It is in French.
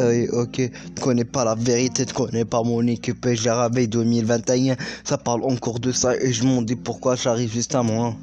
euh, ok, tu connais pas la vérité, tu connais pas mon équipe, j'ai 2021, ça parle encore de ça et je m'en dis pourquoi j'arrive juste à moi.